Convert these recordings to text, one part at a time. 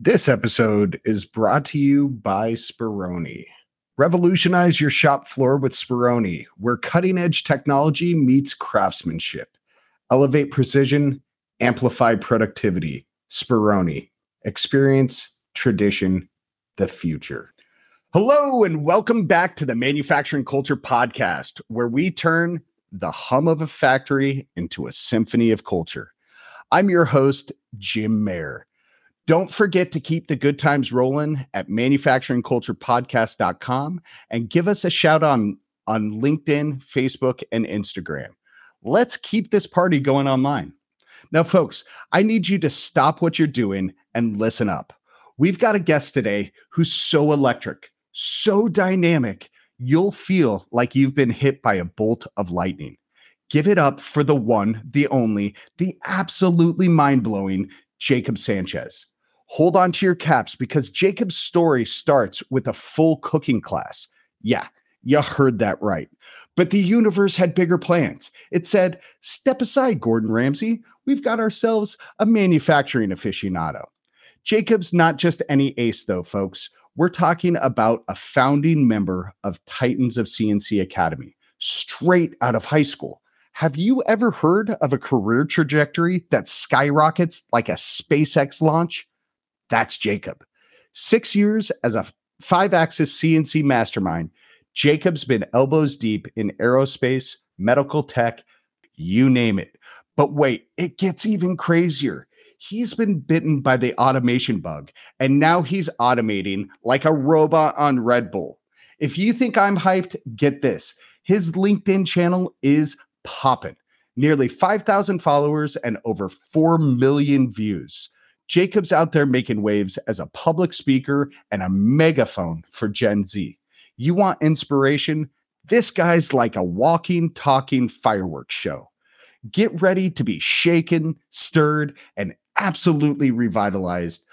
This episode is brought to you by Speroni. Revolutionize your shop floor with Speroni, where cutting edge technology meets craftsmanship. Elevate precision, amplify productivity. Speroni. Experience, tradition, the future. Hello, and welcome back to the Manufacturing Culture Podcast, where we turn the hum of a factory into a symphony of culture. I'm your host, Jim Mayer. Don't forget to keep the good times rolling at manufacturingculturepodcast.com and give us a shout on on LinkedIn, Facebook, and Instagram. Let's keep this party going online. Now, folks, I need you to stop what you're doing and listen up. We've got a guest today who's so electric, so dynamic, you'll feel like you've been hit by a bolt of lightning. Give it up for the one, the only, the absolutely mind blowing Jacob Sanchez hold on to your caps because Jacob's story starts with a full cooking class. Yeah, you heard that right. But the universe had bigger plans. It said, Step aside, Gordon Ramsay. We've got ourselves a manufacturing aficionado. Jacob's not just any ace, though, folks. We're talking about a founding member of Titans of CNC Academy, straight out of high school. Have you ever heard of a career trajectory that skyrockets like a SpaceX launch? That's Jacob. Six years as a five axis CNC mastermind, Jacob's been elbows deep in aerospace, medical tech, you name it. But wait, it gets even crazier. He's been bitten by the automation bug, and now he's automating like a robot on Red Bull. If you think I'm hyped, get this his LinkedIn channel is popping. Nearly 5,000 followers and over 4 million views. Jacob's out there making waves as a public speaker and a megaphone for Gen Z. You want inspiration? This guy's like a walking, talking fireworks show. Get ready to be shaken, stirred, and absolutely revitalized.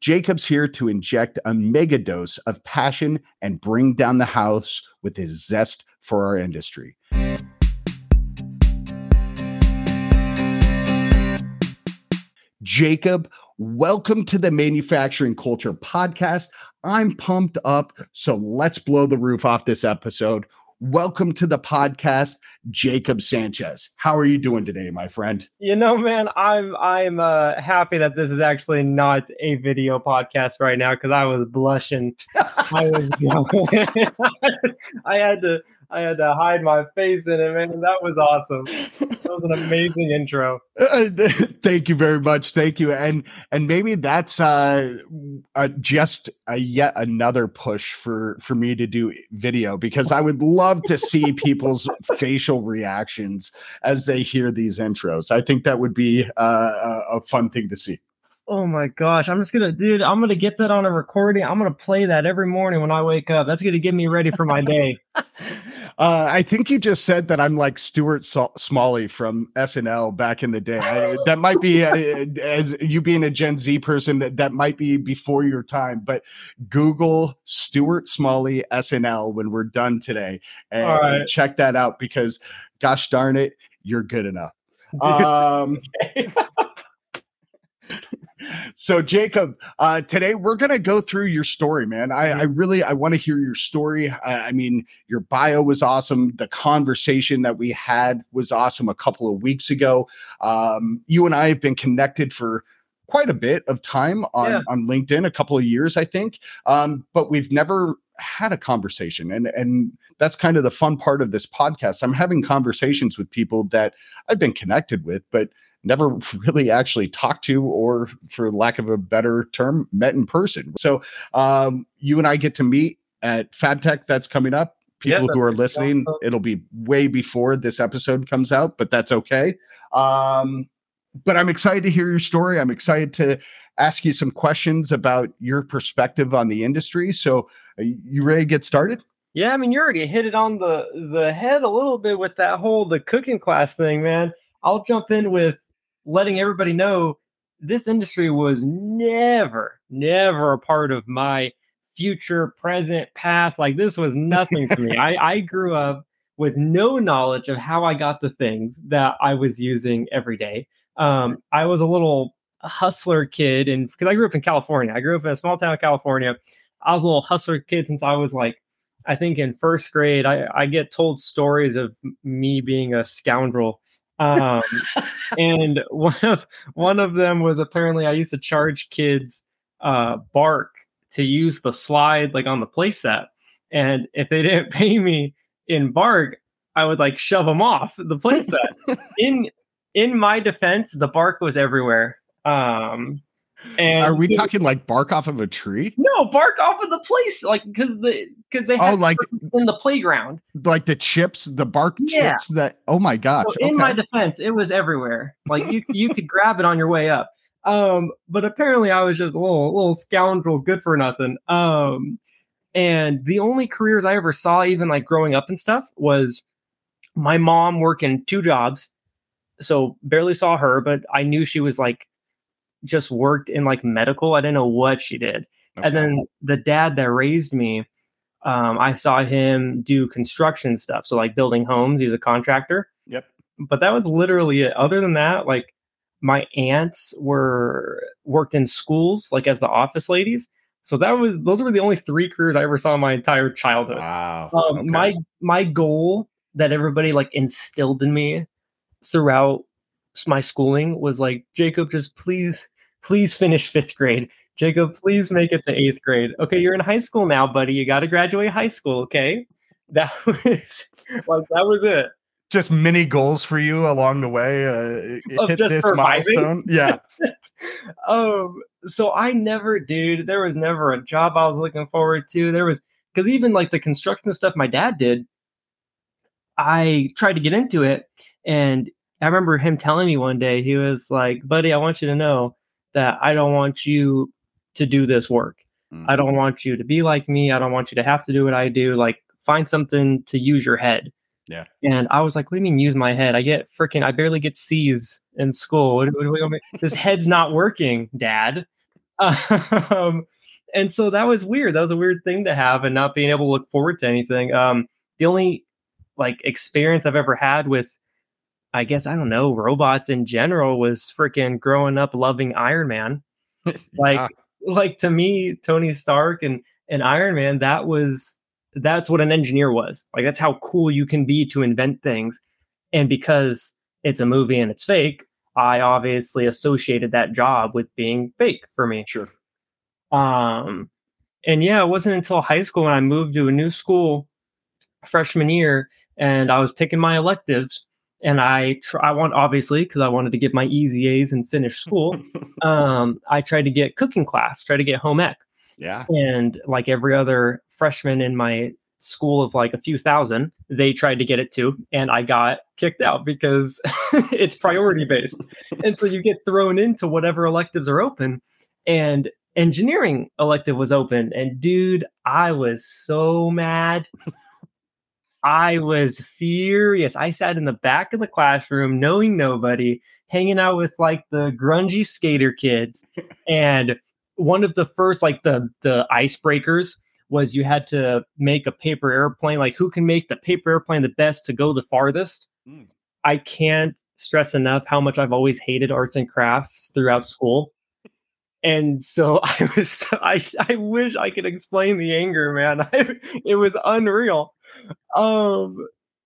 Jacob's here to inject a mega dose of passion and bring down the house with his zest for our industry. Jacob, welcome to the Manufacturing Culture Podcast. I'm pumped up, so let's blow the roof off this episode. Welcome to the podcast, Jacob Sanchez. How are you doing today, my friend? You know, man, I'm I'm uh, happy that this is actually not a video podcast right now because I was blushing. I was, I had to I had to hide my face in it, man. That was awesome. That was an amazing intro. Uh, thank you very much. Thank you. And and maybe that's uh, uh, just a yet another push for for me to do video because I would love to see people's facial reactions as they hear these intros. I think that would be uh, a fun thing to see. Oh my gosh. I'm just gonna dude, I'm gonna get that on a recording. I'm gonna play that every morning when I wake up. That's gonna get me ready for my day. Uh, I think you just said that I'm like Stuart Smalley from SNL back in the day. I, that might be uh, as you being a Gen Z person that that might be before your time. But Google Stuart Smalley SNL when we're done today and, right. and check that out because, gosh darn it, you're good enough. Um, so jacob uh, today we're going to go through your story man. I, I really i want to hear your story. I, I, mean your bio was awesome. The conversation that we had was awesome a couple of weeks ago. Um, you and i have been connected for quite a bit of time on, yeah. on linkedin a couple of years i think. Um, but we've never had a conversation and and that's kind of the fun part of this podcast. I'm having conversations with people that i've been connected with but never really actually talked to or for lack of a better term met in person. So um, you and i get to meet at fabtech that's coming up. People yeah, who are listening it'll be way before this episode comes out but that's okay. Um, but i'm excited to hear your story. I'm excited to ask you some questions about your perspective on the industry. So you ready to get started? Yeah i mean you already hit it on the the head a little bit with that whole the cooking class thing man. I'll jump in with letting everybody know this industry was never, never a part of my future, present, past. Like this was nothing to me. I, I grew up with no knowledge of how I got the things that I was using every day. Um, I was a little hustler kid, and because I grew up in California, I grew up in a small town in California. I was a little hustler kid since I was like, I think in first grade. I, I get told stories of me being a scoundrel. Um, and one of one of them was apparently I used to charge kids uh, bark to use the slide like on the playset, and if they didn't pay me in bark, I would like shove them off the playset. in in my defense, the bark was everywhere. Um, and Are we so- talking like bark off of a tree? No, bark off of the place, like because the because they Oh, had like in the playground. like the chips, the bark Yeah. chips that oh my gosh. So in my defense, it was everywhere. Like you you could grab it on your way up. Um, but apparently I was just a little little scoundrel, good for nothing. Um, and the only careers I ever saw, even like growing up and stuff, was my mom working two jobs. So barely saw her, but I knew she was like just worked in like medical. I didn't know what she did. Okay. And then the dad that raised me, um, I saw him do construction stuff. So like building homes, he's a contractor. Yep. But that was literally it. Other than that, like my aunts were worked in schools, like as the office ladies. So that was those were the only three careers I ever saw in my entire childhood. Wow. Um, okay. My my goal that everybody like instilled in me throughout my schooling was like Jacob, just please, please finish fifth grade. Jacob, please make it to eighth grade. Okay, you're in high school now, buddy. You got to graduate high school. Okay, that was like that was it. just many goals for you along the way. Uh, Of hit just this surviving? milestone. Yeah. um so i never dude there was never a job i was looking forward to there was because even like the construction stuff my dad did i tried to get into it and i remember him telling me one day he was like buddy i want you to know that i don't want you to do this work. I don't want you to be like me. I don't want you to have to do what i do. Like find something to use your head. Yeah. and i was like what do you mean use my head? I get freaking i barely get c's in school. What, what, what, what, this head's not working dad. Um, and so that was weird. That was a weird thing to have and not being able to look forward to anything. Um, the only like experience i've ever had with i guess i don't know robots in general was freaking growing up loving iron man like Yeah. like to me tony stark and and iron man that was that's what an engineer was like that's how cool you can be to invent things and because it's a movie and it's fake i obviously associated that job with being fake for me Sure. um and yeah it wasn't until high school when i moved to a new school freshman year and i was picking my electives and i tr- i want obviously because i wanted to get my easy a's and finish school um i tried to get cooking class tried to get home ec. Yeah. and like every other freshman in my school of like a few thousand they tried to get it too and i got kicked out because it's priority based. And so you get thrown into whatever electives are open and engineering elective was open and dude i was so mad i was furious. I sat in the back of the classroom knowing nobody hanging out with like the grungy skater kids. And one of the first like the the icebreakers was you had to make a paper airplane. Like who can make the paper airplane the best to go the farthest? Mm. i can't stress enough how much i've always hated arts and crafts throughout school and so i was i i wish i could explain the anger man it was unreal um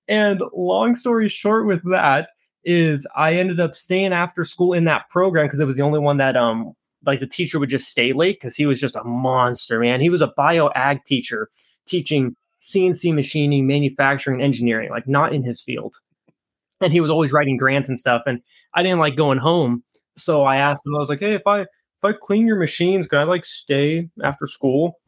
and long story short with that is i ended up staying after school in that program because it was the only one that um like the teacher would just stay late because he was just a monster, man. He was a bio ag teacher teaching CNC machining, manufacturing, engineering, like not in his field. And he was always writing grants and stuff. And I didn't like going home. So I asked him, I was like, hey, if I if I clean your machines, can I like stay after school?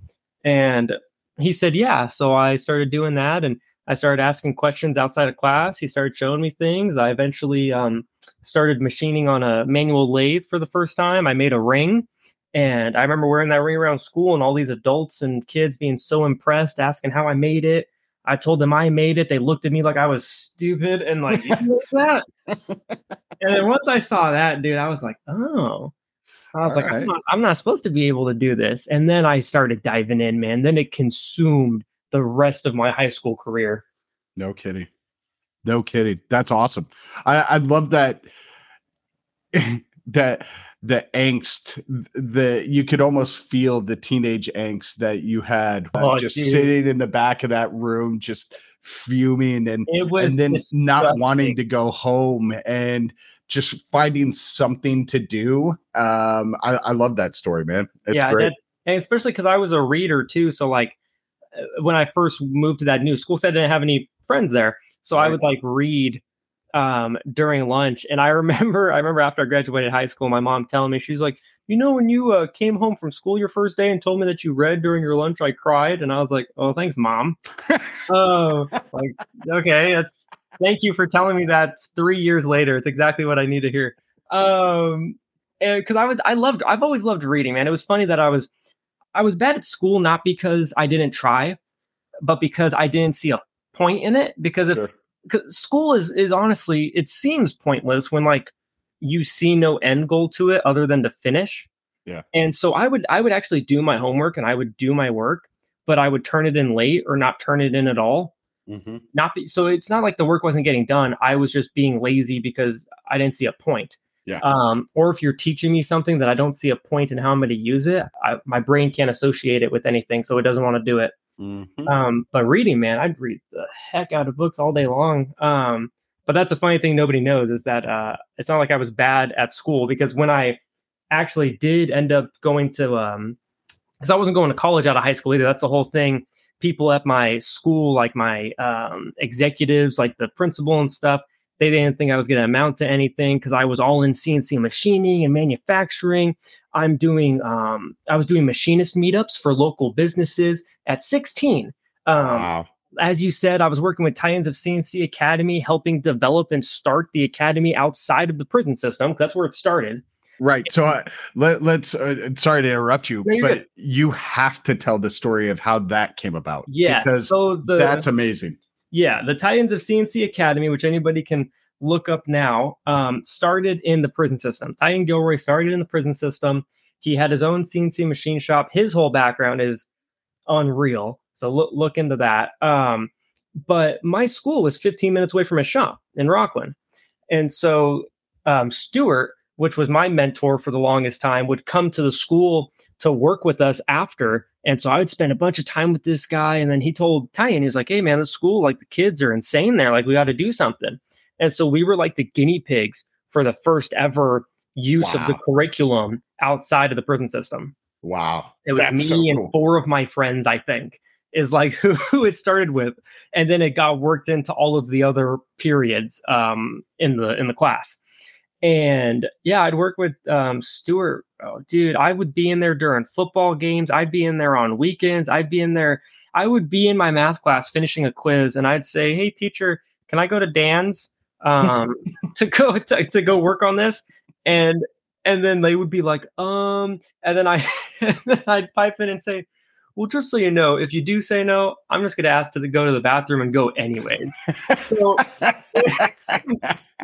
And he said, yeah. So I started doing that and I started asking questions outside of class. He started showing me things. I eventually um, started machining on a manual lathe for the first time. I made a ring. And I remember wearing that ring around school and all these adults and kids being so impressed, asking how I made it. I told them I made it. They looked at me like I was stupid and like, you that? and then once I saw that, dude, I was like, oh. I was All like, I'm not, I'm not supposed to be able to do this. And then I started diving in, man. Then it consumed the rest of my high school career. No kidding. No kidding. That's awesome. I, I love that that the angst the you could almost feel the teenage angst that you had Oh, just dude. sitting in the back of that room just fuming and It was and then not wanting to go home and just finding something to do um i, I love that story man it's yeah, great that- and especially because I was a reader too. So like uh, when I first moved to that new school, so I didn't have any friends there, so I would like read um during lunch. And I remember, I remember after I graduated high school, my mom telling me she's like, you know, when you uh, came home from school your first day and told me that you read during your lunch, I cried, and I was like, oh, thanks, mom. oh, like okay, that's thank you for telling me that three years later. It's exactly what I need to hear. Um, because I was, I loved, I've always loved reading, man. It was funny that I was, I was bad at school not because I didn't try, but because I didn't see a point in it. Because if Sure. 'cause school is is honestly, it seems pointless when like you see no end goal to it other than to finish. Yeah. And so I would I would actually do my homework and I would do my work, but I would turn it in late or not turn it in at all Mhm. not be, so it's not like the work wasn't getting done i was just being lazy because i didn't see a point Yeah. um or if you're teaching me something that i don't see a point in how i'm going to use it I, my brain can't associate it with anything so it doesn't want to do it Mhm. um but reading man i'd read the heck out of books all day long um but that's a funny thing nobody knows is that uh it's not like i was bad at school because when i actually did end up going to um because i wasn't going to college out of high school either that's the whole thing people at my school like my um executives like the principal and stuff they didn't think i was going to amount to anything because i was all in cnc machining and manufacturing i'm doing um i was doing machinist meetups for local businesses at 16 um, wow as you said, I was working with Titans of CNC Academy, helping develop and start the academy outside of the prison system. That's where it started. Right. So uh, let, let's. Uh, sorry to interrupt you, No, but good. you have to tell the story of how that came about. Yeah. because so the that's amazing. yeah the Titans of CNC Academy, which anybody can look up now, um, started in the prison system. Titan Gilroy started in the prison system. He had his own CNC machine shop. His whole background is unreal. So look look into that. Um, but my school was 15 minutes away from his shop in Rocklin, and so um, Stuart, which was my mentor for the longest time, would come to the school to work with us after. And so I would spend a bunch of time with this guy. And then he told Titan, he was like, Hey man, the school, like the kids are insane there. Like we got to do something. And so we were like the guinea pigs for the first ever use of the curriculum outside of the prison system. Wow, It was That's me so and four of my friends, I think, is like who, who it started with. And then it got worked into all of the other periods um, in the in the class. And yeah, I'd work with um, Stuart. Oh, dude, I would be in there during football games. I'd be in there on weekends. I'd be in there. I would be in my math class finishing a quiz, and I'd say, "Hey, teacher, can I go to Dan's um, to go to, to go work on this?" And and then they would be like, "Um," and then I and then I'd pipe in and say, "Well, just so you know, if you do say no, I'm just going to ask to the- go to the bathroom and go anyways." So,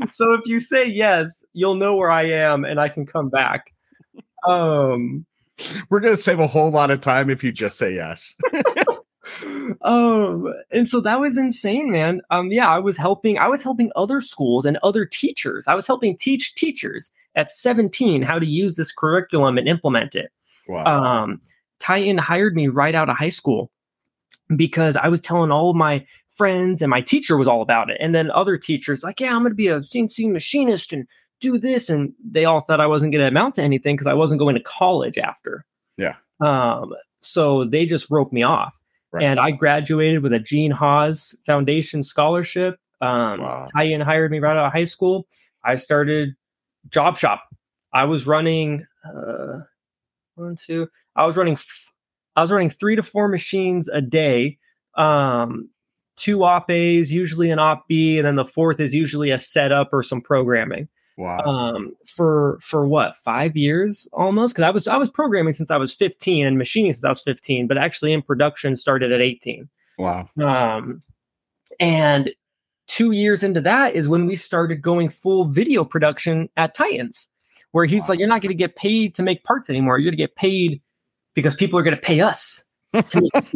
so if you say yes, you'll know where I am and I can come back. Um, We're gonna save a whole lot of time if you just say yes. um, and so that was insane, man. Um, yeah, I was helping. I was helping other schools and other teachers. I was helping teach teachers at 17 how to use this curriculum and implement it. Wow. um, Titan hired me right out of high school because I was telling all of my friends and my teacher was all about it. And then other teachers like, yeah, I'm going to be a CNC machinist and do this. And they all thought I wasn't going to amount to anything because I wasn't going to college after. Yeah. Um, so they just roped me off. Right. And I graduated with a Gene Haas Foundation scholarship. Um, Wow. Titan hired me right out of high school. I started Job Shop. I was running uh, one, two. I was running. F- I was running three to four machines a day. Um, two op A's, usually an op B, and then the fourth is usually a setup or some programming. wow. Um, for for what five years almost? Because I was I was programming since I was 15 and machining since I was 15, but actually in production started at 18. wow. Um, and two years into that is when we started going full video production at Titans, where he's Wow. like, "You're not going to get paid to make parts anymore. You're going to get paid because people are going to pay us." To make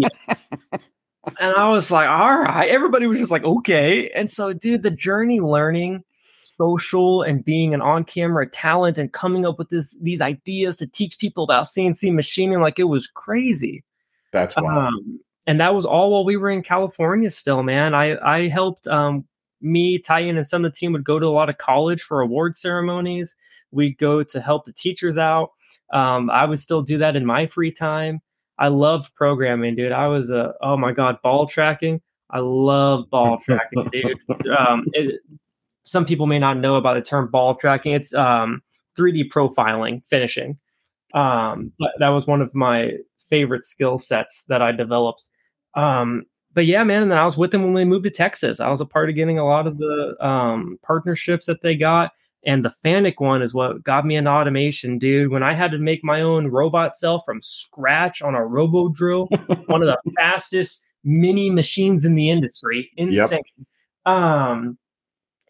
and I was like, "All right." Everybody was just like, "Okay." And so, dude, the journey learning social and being an on-camera talent and coming up with this these ideas to teach people about CNC machining like it was crazy. That's wild. Um, and that was all while we were in California still, man. I I helped um, me, Titan, and some of the team would go to a lot of college for award ceremonies. We'd go to help the teachers out. Um, I would still do that in my free time. I loved programming, dude. I was a oh my god, ball tracking. I love ball tracking, dude. Um, it, some people may not know about the term ball tracking. It's um, 3D profiling, finishing. Um, but that was one of my favorite skill sets that I developed. Um, but yeah, man, and then I was with them when we moved to Texas. I was a part of getting a lot of the um, partnerships that they got. And the Fanuc one is what got me into automation, dude. When I had to make my own robot cell from scratch on a robo drill, one of the fastest mini machines in the industry, insane. Yep. Um,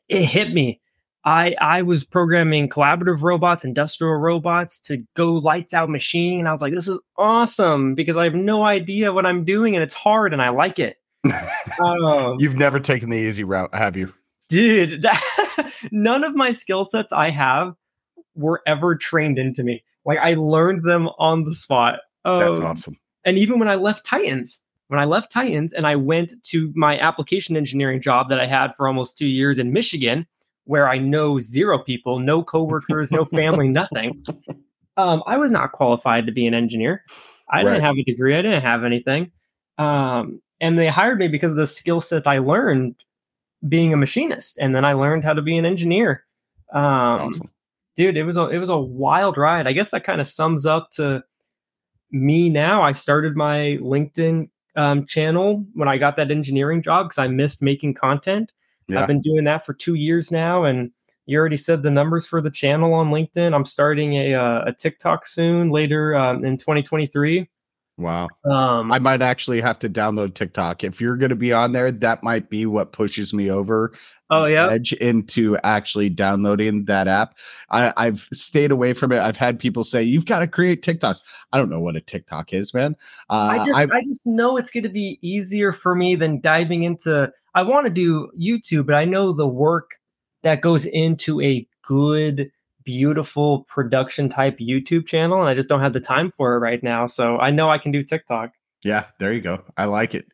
it hit me. I I was programming collaborative robots, industrial robots to go lights out machining, and I was like, "This is awesome!" Because I have no idea what I'm doing, and it's hard, and I like it. um, You've never taken the easy route, have you, dude? That, none of my skill sets I have were ever trained into me. Like I learned them on the spot. Um, That's awesome. And even when I left Titans, when I left Titans and I went to my application engineering job that I had for almost two years in Michigan where I know zero people, no coworkers, no family, nothing. Um, I was not qualified to be an engineer. I right. didn't have a degree. I didn't have anything. Um, and they hired me because of the skill set I learned being a machinist, and then I learned how to be an engineer. Um, awesome. Dude, it was a it was a wild ride. I guess that kind of sums up to me now. I started my LinkedIn um, channel when I got that engineering job because I missed making content. Yeah. I've been doing that for two years now, and you already said the numbers for the channel on LinkedIn. I'm starting a uh, a TikTok soon later um, in 2023. Wow. Um, I might actually have to download TikTok. If you're going to be on there, that might be what pushes me over. Oh yeah, edge into actually downloading that app. I, I've stayed away from it. I've had people say you've got to create TikToks. I don't know what a TikTok is, man. Uh, I just I just know it's going to be easier for me than diving into I want to do YouTube, but I know the work that goes into a good, beautiful production type YouTube channel, and I just don't have the time for it right now. So I know I can do TikTok. Yeah, there you go. I like it.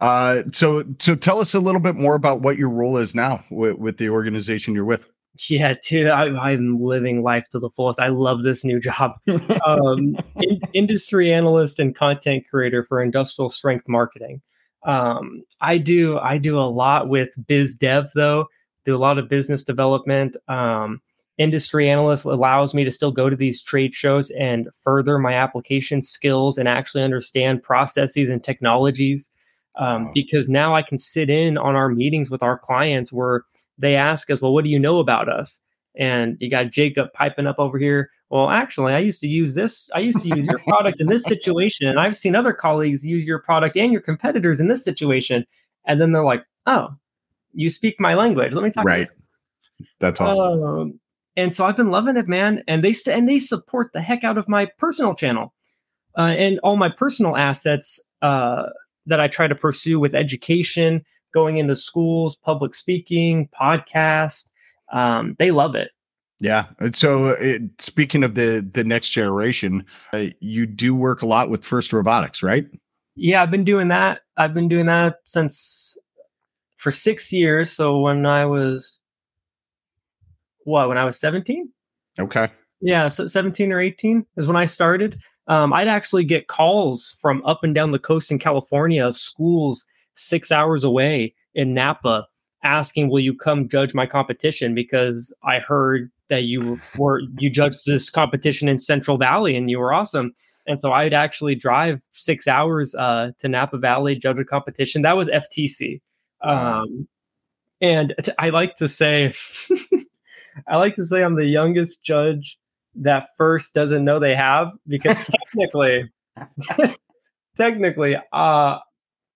Uh, so so tell us a little bit more about what your role is now with, with the organization you're with. Yeah, dude, I, am living life to the fullest. I love this new job. Um, in, industry analyst and content creator for industrial strength marketing. Um, I do I do a lot with biz dev though. Do a lot of business development. Um, industry analyst allows me to still go to these trade shows and further my application skills and actually understand processes and technologies. Um, wow. Because now I can sit in on our meetings with our clients where they ask us, "Well, what do you know about us?" And you got Jacob piping up over here well, actually, I used to use this. I used to use your product in this situation, and I've seen other colleagues use your product and your competitors in this situation. And then they're like, "Oh, you speak my language. Let me talk." Right. That's awesome. Um, and so I've been loving it, man. And they st- and they support the heck out of my personal channel uh, and all my personal assets uh, that I try to pursue with education, going into schools, public speaking, podcast. Um, they love it. Yeah. So, it, speaking of the the next generation, uh, you do work a lot with First Robotics, right? Yeah, I've been doing that. I've been doing that since for six years. So when I was what? When I was seventeen. Okay. Yeah, so seventeen or eighteen is when I started. Um, I'd actually get calls from up and down the coast in California of schools six hours away in Napa asking, "Will you come judge my competition?" Because I heard that you were you judged this competition in Central Valley and you were awesome. And so I'd actually drive six hours uh, to Napa Valley, judge a competition. That was FTC. Um, and t- I like to say, I like to say I'm the youngest judge that first doesn't know they have because technically, technically, uh,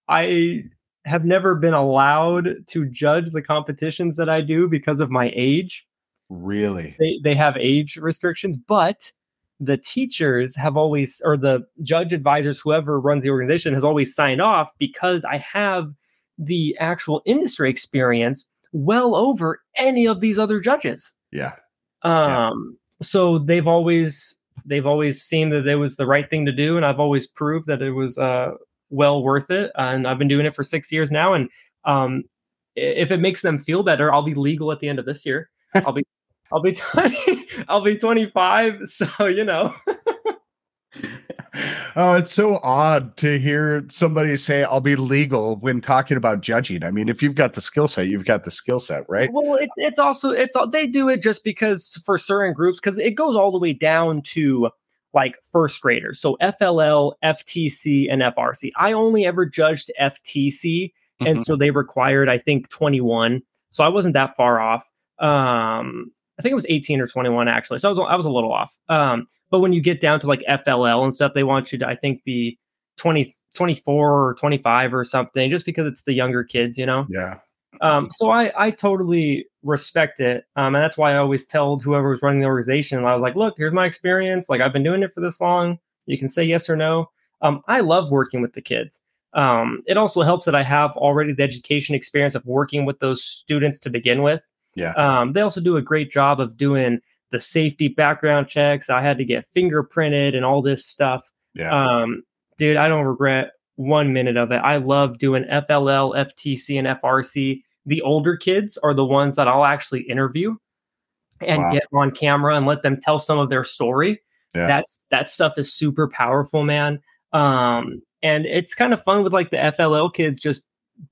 I have never been allowed to judge the competitions that I do because of my age. Really? They they have age restrictions, but the teachers have always or the judge advisors whoever runs the organization has always signed off because I have the actual industry experience well over any of these other judges. Yeah. Um, so they've always they've always seen that it was the right thing to do, and I've always proved that it was uh well worth it. And I've been doing it for six years now, and um, if it makes them feel better, I'll be legal at the end of this year. I'll be I'll be 20, I'll be 25. So, you know. oh, it's so odd to hear somebody say I'll be legal when talking about judging. I mean, if you've got the skill set, you've got the skill set, right? Well, it's it's also it's they do it just because for certain groups because it goes all the way down to like first graders. So FLL, FTC, and FRC. I only ever judged FTC, and mm-hmm. so they required I think 21. So I wasn't that far off. Um, I think it was 18 or 21 actually. So I was I was a little off. Um, but when you get down to like FLL and stuff, they want you to I think be 20 24 or 25 or something just because it's the younger kids, you know. Yeah. Um, so I I totally respect it. Um, and that's why I always told whoever was running the organization, I was like, look, here's my experience. Like I've been doing it for this long. You can say yes or no. Um, I love working with the kids. Um, it also helps that I have already the education experience of working with those students to begin with. Yeah. Um, they also do a great job of doing the safety background checks. I had to get fingerprinted and all this stuff. Yeah. Um, dude, I don't regret one minute of it. I love doing FLL, FTC, and FRC. The older kids are the ones that I'll actually interview and wow. get on camera and let them tell some of their story. Yeah. That's that stuff is super powerful, man. Um, and it's kind of fun with like the FLL kids just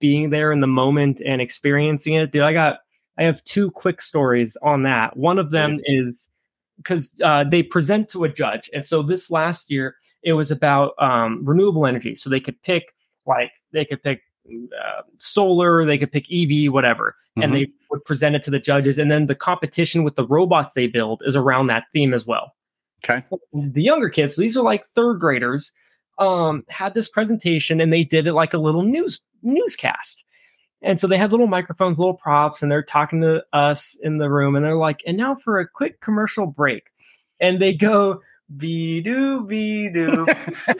being there in the moment and experiencing it. Dude, I got I have two quick stories on that. One of them is because uh, they present to a judge, and so this last year it was about um, renewable energy. So they could pick like they could pick uh, solar, they could pick EV, whatever, mm-hmm. and they would present it to the judges. And then the competition with the robots they build is around that theme as well. Okay. The younger kids, so these are like third graders, um, had this presentation and they did it like a little news newscast. And so they had little microphones, little props, and they're talking to us in the room. And they're like, and now for a quick commercial break. And they go, be do, be do.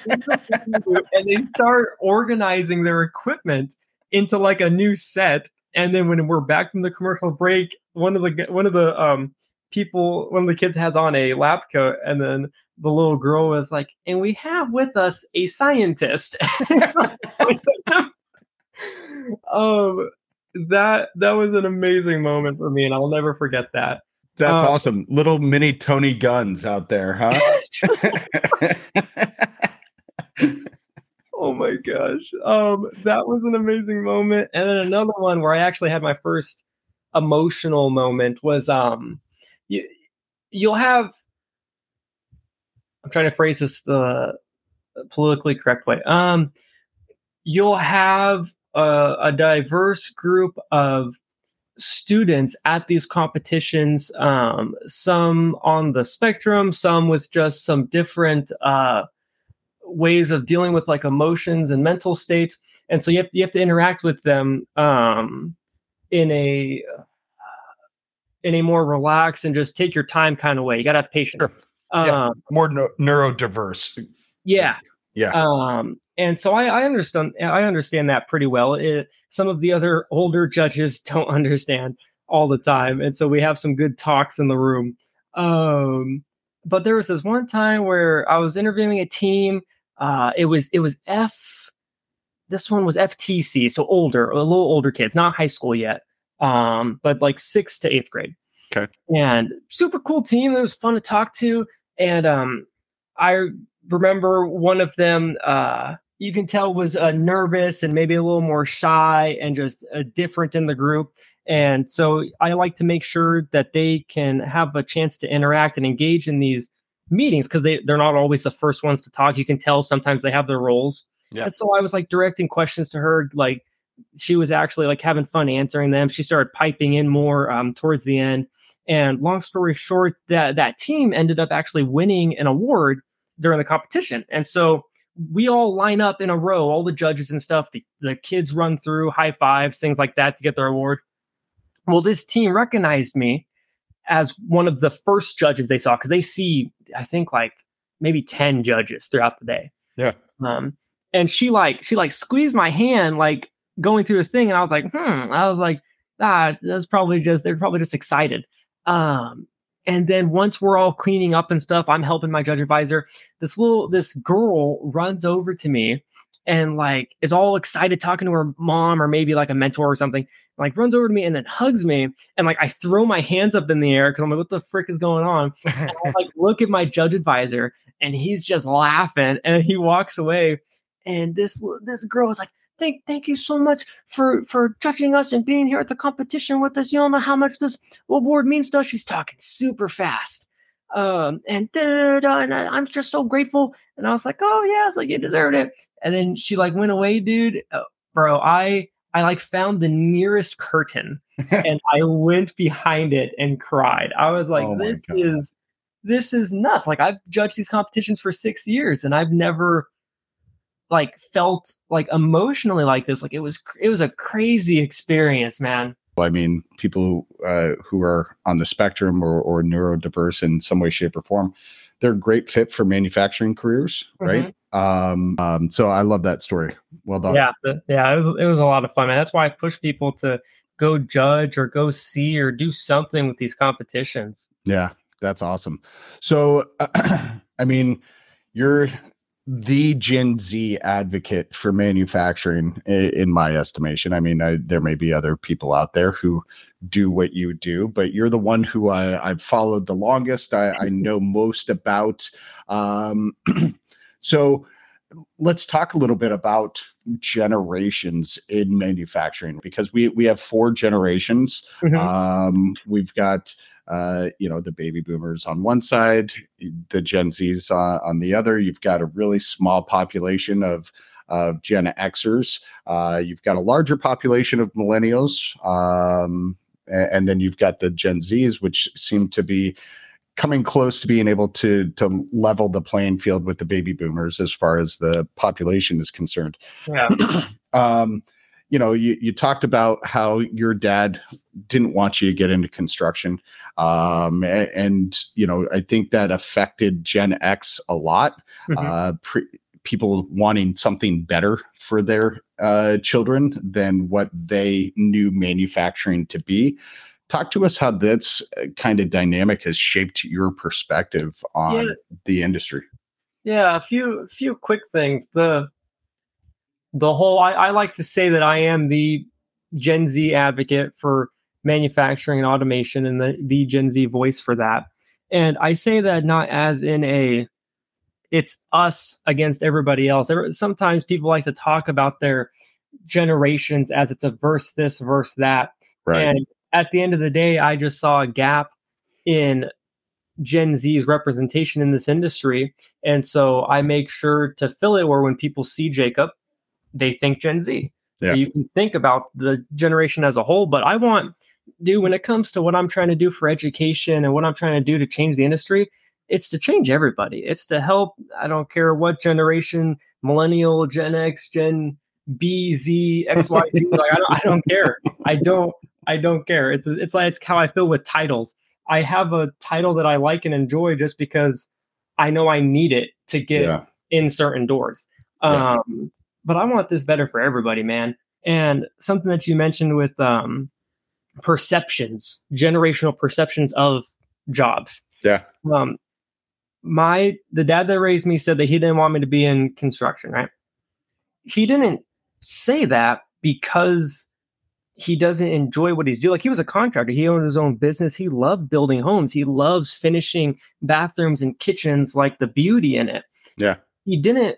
and they start organizing their equipment into like a new set. And then when we're back from the commercial break, one of the one of the um people, one of the kids has on a lab coat, and then the little girl was like, and we have with us a scientist. um, that that was an amazing moment for me, and I'll never forget that. That's um, awesome. Little mini Tony guns out there, huh? oh my gosh. Um, that was an amazing moment. And then another one where I actually had my first emotional moment was um you you'll have I'm trying to phrase this the politically correct way. Um you'll have a, a diverse group of students at these competitions, um, some on the spectrum, some with just some different uh, ways of dealing with like emotions and mental states. And so you have, you have to interact with them um, in a in a more relaxed and just take your time kind of way. You got to have patience. Sure. Yeah, um, more no- neurodiverse. Yeah, yeah. Um, and so I, I, understand I understand that pretty well. It, some of the other older judges don't understand all the time, and so we have some good talks in the room. Um, but there was this one time where I was interviewing a team. Uh, it was it was F. This one was FTC, so older, a little older kids, not high school yet, um, but like sixth to eighth grade. Okay. And super cool team. It was fun to talk to. And um, I remember one of them uh, you can tell was uh, nervous and maybe a little more shy and just uh, different in the group. And so i like to make sure that they can have a chance to interact and engage in these meetings because they, they're not always the first ones to talk. You can tell sometimes they have their roles. Yeah. and so i was like directing questions to her like she was actually like having fun answering them. She started piping in more um, towards the end. And long story short that that team ended up actually winning an award during the competition. And so we all line up in a row, all the judges and stuff. The, the kids run through high fives, things like that to get their award. Well, this team recognized me as one of the first judges they saw because they see, I think, like maybe 10 judges throughout the day. Yeah. Um, and she like, she like squeezed my hand, like going through the thing. And I was like, hmm. I was like, ah, that's probably just they're probably just excited. Um, and then once we're all cleaning up and stuff, I'm helping my judge advisor. This little this girl runs over to me and like is all excited talking to her mom or maybe like a mentor or something. Like runs over to me and then hugs me and like I throw my hands up in the air because I'm like, what the frick is going on? And I like look at my judge advisor and he's just laughing and he walks away. And this this girl is like, thank thank you so much for for judging us and being here at the competition with us. You don't know how much this award means to us. She's talking super fast. Um and, and I'm just so grateful. And I was like, oh yeah, it's like you deserved it. And then she like went away, dude. Uh, bro, I I like found the nearest curtain and I went behind it and cried. I was like, oh this God. is this is nuts. Like I've judged these competitions for six years and I've never like felt like emotionally like this. Like it was it was a crazy experience, man. I mean, people who, uh, who are on the spectrum or, or neurodiverse in some way, shape, or form, they're a great fit for manufacturing careers, mm-hmm. right? Um, um, so I love that story. Well done. Yeah, yeah, it was it was a lot of fun, man. That's why I push people to go judge or go see or do something with these competitions. Yeah, that's awesome. So, I mean, you're the Gen Z advocate for manufacturing, in my estimation. I mean, I, there may be other people out there who do what you do, but you're the one who I, have followed the longest. I, I know most about. Um, so, let's talk a little bit about generations in manufacturing because we we have four generations. Mm-hmm. Um, we've got uh, you know, the baby boomers on one side, the Gen Zs uh, on the other. You've got a really small population of of Gen Xers. Uh, you've got a larger population of millennials, um, and, and, then you've got the Gen Zs, which seem to be coming close to being able to to level the playing field with the baby boomers as far as the population is concerned. Yeah. um, you know, you, you talked about how your dad didn't want you to get into construction. Um, and, and, you know, I think that affected Gen X a lot. Mm-hmm. Uh, pre- people wanting something better for their uh, children than what they knew manufacturing to be. Talk to us how this uh, kind of dynamic has shaped your perspective on yeah. the industry. Yeah, a few few quick things. The the whole I, I like to say that I am the Gen Z advocate for manufacturing and automation and the, the Gen Z voice for that. And I say that not as in a it's us against everybody else. Sometimes people like to talk about their generations as it's a verse this, verse that. Right. And at the end of the day, I just saw a gap in Gen Z's representation in this industry. And so I make sure to fill it where when people see Jacob, they think Gen Z. Yeah. So you can think about the generation as a whole, but I want, do when it comes to what I'm trying to do for education and what I'm trying to do to change the industry, it's to change everybody. It's to help. I don't care what generation, millennial, Gen X, Gen B, Z, X, Y, Z. like I don't, I don't care. I don't. I don't care. It's it's like it's how I feel with titles. I have a title that I like and enjoy just because I know I need it to get yeah. in certain doors. Yeah. Um, But I want this better for everybody, man. And something that you mentioned with um, perceptions, generational perceptions of jobs. Yeah. Um, my the dad that raised me said that he didn't want me to be in construction, right? He didn't say that because he doesn't enjoy what he's doing. Like he was a contractor, he owned his own business. He loved building homes. He loves finishing bathrooms and kitchens, like the beauty in it. Yeah. He didn't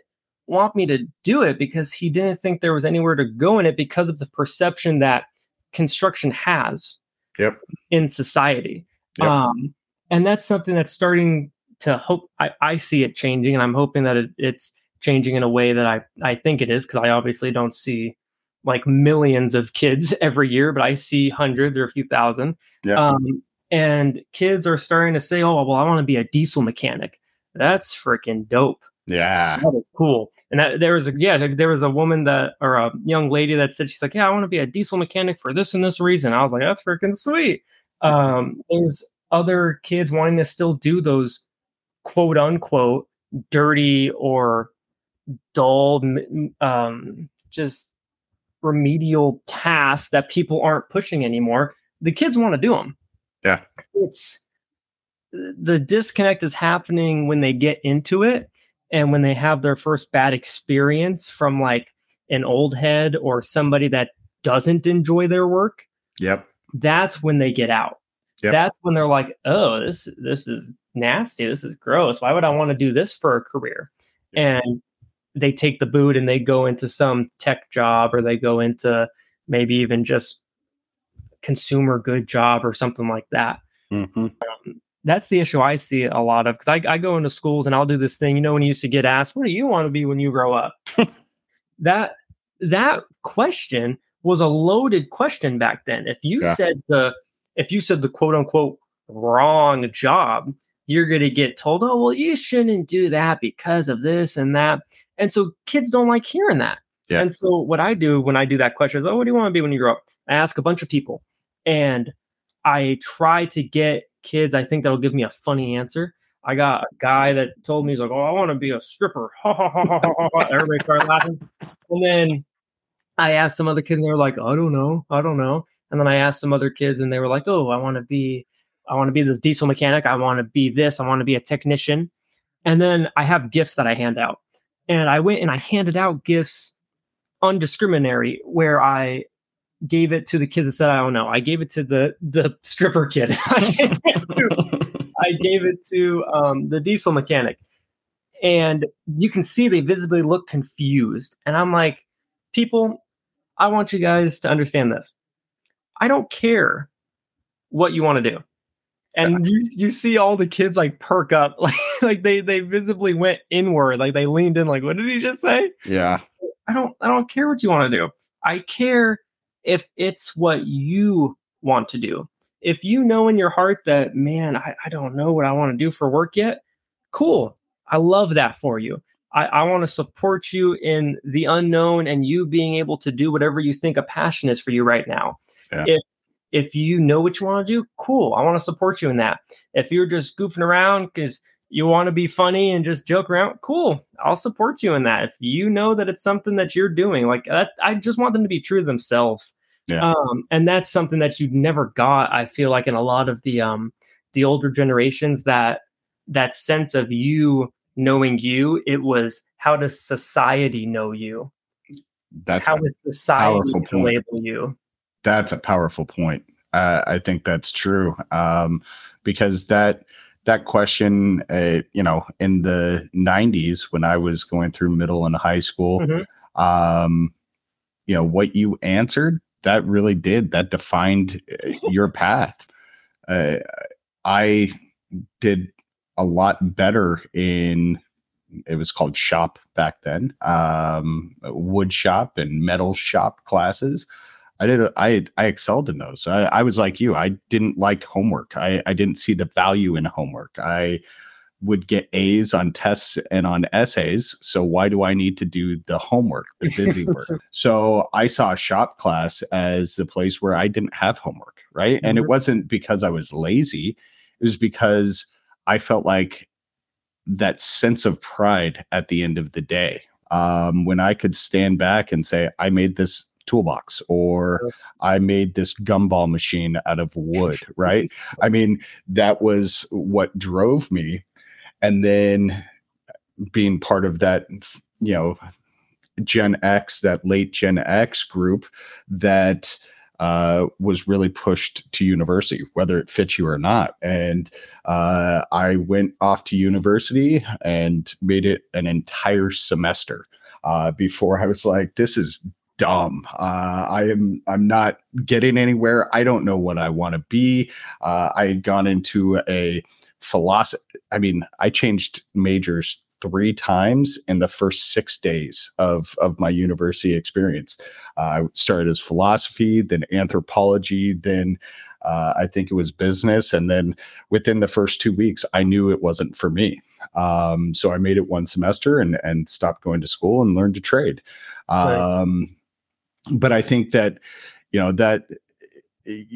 want me to do it because he didn't think there was anywhere to go in it because of the perception that construction has yep. in society. Yep. Um, and that's something that's starting to hope I, I see it changing and I'm hoping that it, it's changing in a way that I, I think it is because I obviously don't see like millions of kids every year, but I see hundreds or a few thousand. Yep. Um, and kids are starting to say, oh, well, I want to be a diesel mechanic. That's freaking dope. Yeah, that was cool. And that, there was a, yeah, there was a woman that or a young lady that said she's like, yeah, I want to be a diesel mechanic for this and this reason. I was like, that's freaking sweet. Um, there's other kids wanting to still do those quote unquote dirty or dull, um, just remedial tasks that people aren't pushing anymore, the kids want to do them. Yeah. It's the disconnect is happening when they get into it and when they have their first bad experience from like an old head or somebody that doesn't enjoy their work. Yep. That's when they get out. Yep. That's when they're like, "Oh, this this is nasty. This is gross. Why would I want to do this for a career?" And they take the boot and they go into some tech job or they go into maybe even just consumer good job or something like that. Mm-hmm. Um, that's the issue I see a lot of because I, I go into schools and I'll do this thing. You know, when you used to get asked, "What do you want to be when you grow up?" that that question was a loaded question back then. If you Yeah. said the if you said the quote unquote wrong job, you're going to get told, "Oh, well, you shouldn't do that because of this and that." And so kids don't like hearing that. Yeah. And so what I do when I do that question is, "Oh, what do you want to be when you grow up?" I ask a bunch of people, and I try to get kids. I think that'll give me a funny answer. I got a guy that told me he's like, "Oh, I want to be a stripper." Everybody started laughing, and then I asked some other kids, and they were like, "I don't know, I don't know." And then I asked some other kids, and they were like, "Oh, I want to be, I want to be the diesel mechanic. I want to be this. I want to be a technician." And then I have gifts that I hand out, and I went and I handed out gifts undiscriminatory, where I gave it to the kids that said, "I don't know." I gave it to the the stripper kid. I gave it to I gave it to um, the diesel mechanic. And you can see they visibly look confused. And I'm like, people, I want you guys to understand this. I don't care what you want to do. And you, you see all the kids like perk up, like, like they they visibly went inward, like they leaned in, like, what did he just say? yeah. I don't I don't care what you want to do. I care if it's what you want to do. If you know in your heart that, man, I, I don't know what I want to do for work yet, cool. I love that for you. I, I want to support you in the unknown and you being able to do whatever you think a passion is for you right now. Yeah. If if you know what you want to do, cool. I want to support you in that. If you're just goofing around because you want to be funny and just joke around, cool. I'll support you in that. If you know that it's something that you're doing, like that, I just want them to be true to themselves. Yeah. Um, and that's something that you never got. I feel like in a lot of the um the older generations that that sense of you knowing you, it was how does society know you? That's How is society powerful to point. label you? that's a powerful point. Uh, I think that's true um, because that that question, uh, you know, in the '90s when I was going through middle and high school, Mhm. um, you know, what you answered that really did that defined uh, your path. Uh, I did a lot better in it was called shop back then um wood shop and metal shop classes i did i i excelled in those. I, I was like you i didn't like homework. I i didn't see the value in homework. I would get a's on tests and on essays so why do i need to do the homework the busy work? So i saw shop class as the place where i didn't have homework right? And it Mhm. wasn't because i was lazy. It was because i felt like that sense of pride at the end of the day. Um, when i could stand back and say i made this toolbox or i made this gumball machine out of wood right? I mean that was what drove me. And then being part of that you know gen x that late gen x group that uh, was really pushed to university, whether it fits you or not. And uh, I went off to university and made it an entire semester uh, before I was like, this is dumb. Uh, I am I'm not getting anywhere. I don't know what I want to be. Uh, I had gone into a philosophy. I mean, I changed majors three times in the first six days of of my university experience. Uh, I started as philosophy, then anthropology, then uh, I think it was business, and then within the first two weeks, I knew it wasn't for me. Um, so I made it one semester and and stopped going to school and learned to trade. Right. But I think that you know that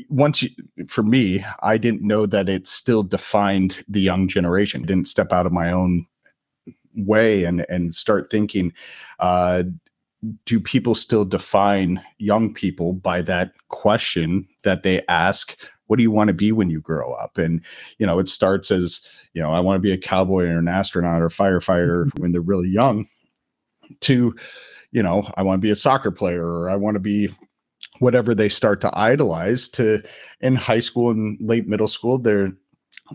once you for me i didn't know that it still defined the young generation. I didn't step out of my own way and and start thinking uh do people still define young people by that question that they ask what do you want to be when you grow up? And you know it starts as you know i want to be a cowboy or an astronaut or a firefighter when they're really young to you know i want to be a soccer player or i want to be whatever they start to idolize to in high school and late middle school they're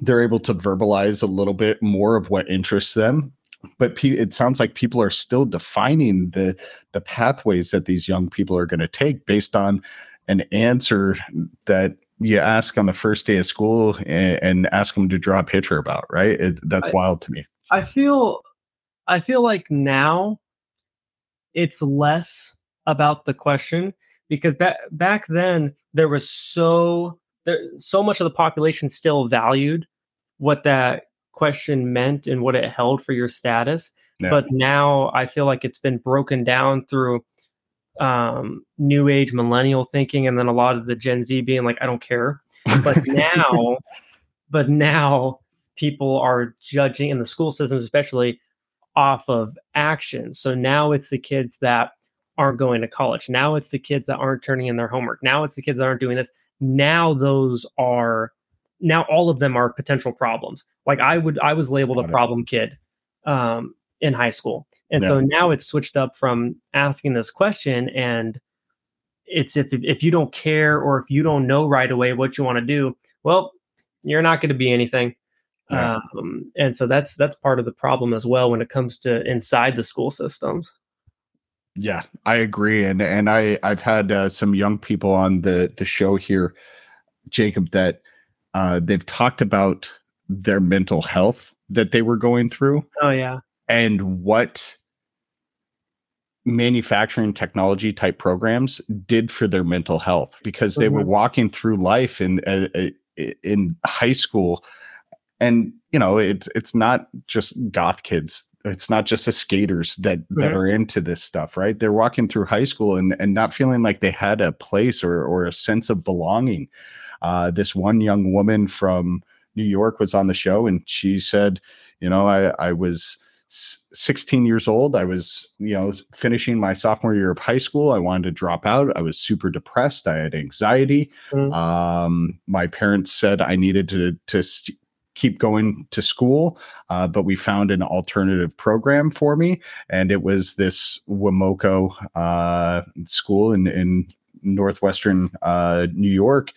they're able to verbalize a little bit more of what interests them. But pe- it sounds like people are still defining the the pathways that these young people are going to take based on an answer that you ask on the first day of school and, and ask them to draw a picture about right? It, that's I, wild to me. I feel i feel like now it's less about the question because back back then there was so there so much of the population still valued what that question meant and what it held for your status. Yeah. But now I feel like it's been broken down through um, new age millennial thinking, and then a lot of the Gen Z being like, I don't care. But now, but now people are judging in the school systems, especially off of action. So now it's the kids that aren't going to college. Now it's the kids that aren't turning in their homework. Now it's the kids that aren't doing this. Now those are now all of them are potential problems. Like I would, I was labeled a problem kid um, in high school, and yeah. so now it's switched up from asking this question, and it's if if you don't care or if you don't know right away what you want to do, well, you're not going to be anything. Um, and so that's that's part of the problem as well when it comes to inside the school systems. Yeah, I agree, and and I I've had uh, some young people on the the show here, Jacob, that uh, they've talked about their mental health that they were going through. Oh yeah, and what manufacturing technology type programs did for their mental health because they mm-hmm. were walking through life in uh, uh, in high school and you know it's it's not just goth kids it's not just the skaters that mm-hmm. that are into this stuff right they're walking through high school and and not feeling like they had a place or or a sense of belonging uh, this one young woman from New York was on the show, and she said, "You know, I I was." 16 years old i was you know finishing my sophomore year of high school i wanted to drop out i was super depressed i had anxiety mm. um, my parents said i needed to to st- keep going to school uh, but we found an alternative program for me and it was this WEMOCO uh, school in in northwestern uh, new york.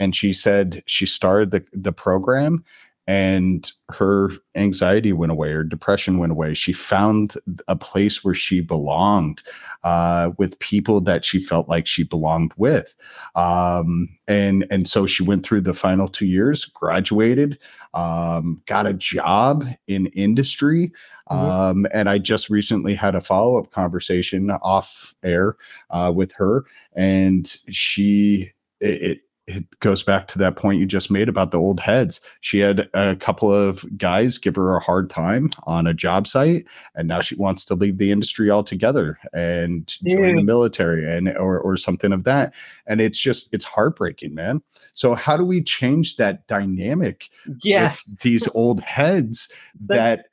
And she said she started the the program and her anxiety went away her depression went away she found a place where she belonged uh, with people that she felt like she belonged with um, and and so she went through the final two years graduated um, got a job in industry mm-hmm. um, and i just recently had a follow-up conversation off air uh, with her and she it, it it goes back to that point you just made about the old heads. She had a couple of guys give her a hard time on a job site, and now she wants to leave the industry altogether and join the military and or or something of that. And it's just it's heartbreaking, man. So how do we change that dynamic? Yes, these old heads that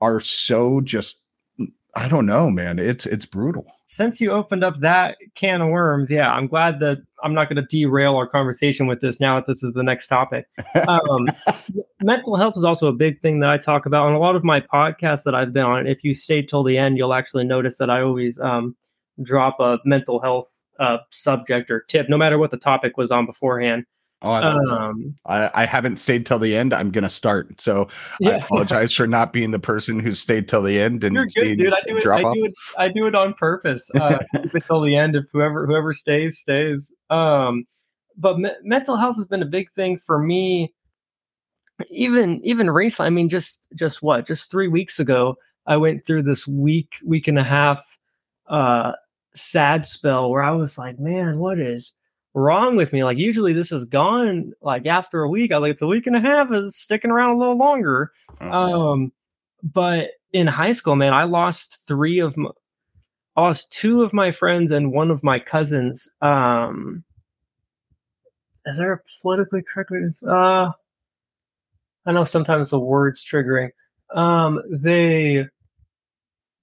are so just I don't know, man. It's it's brutal. Since you opened up that can of worms, yeah, I'm glad that I'm not going to derail our conversation with this now that this is the next topic. Um, mental health is also a big thing that I talk about on a lot of my podcasts that I've been on. If you stay till the end, you'll actually notice that I always um, drop a mental health uh, subject or tip, no matter what the topic was on beforehand. Oh, I, um, I, I, haven't stayed till the end. I'm gonna start. So yeah. I apologize for not being the person who stayed till the end. And you're good, dude. I do it. I do it. I do it on purpose. Uh, until the end. If whoever whoever stays stays. Um, but me- mental health has been a big thing for me. Even even recently. I mean, just just what? Just three weeks ago, I went through this week week and a half uh, sad spell where I was like, man, what is wrong with me? Like usually this is gone like after a week. I like it's a week and a half is sticking around a little longer. Mm-hmm. Um, but in high school, man, I lost three of my, I lost two of my friends and one of my cousins. Um, is there a politically correct way to? Uh, I know sometimes the word's triggering. Um, they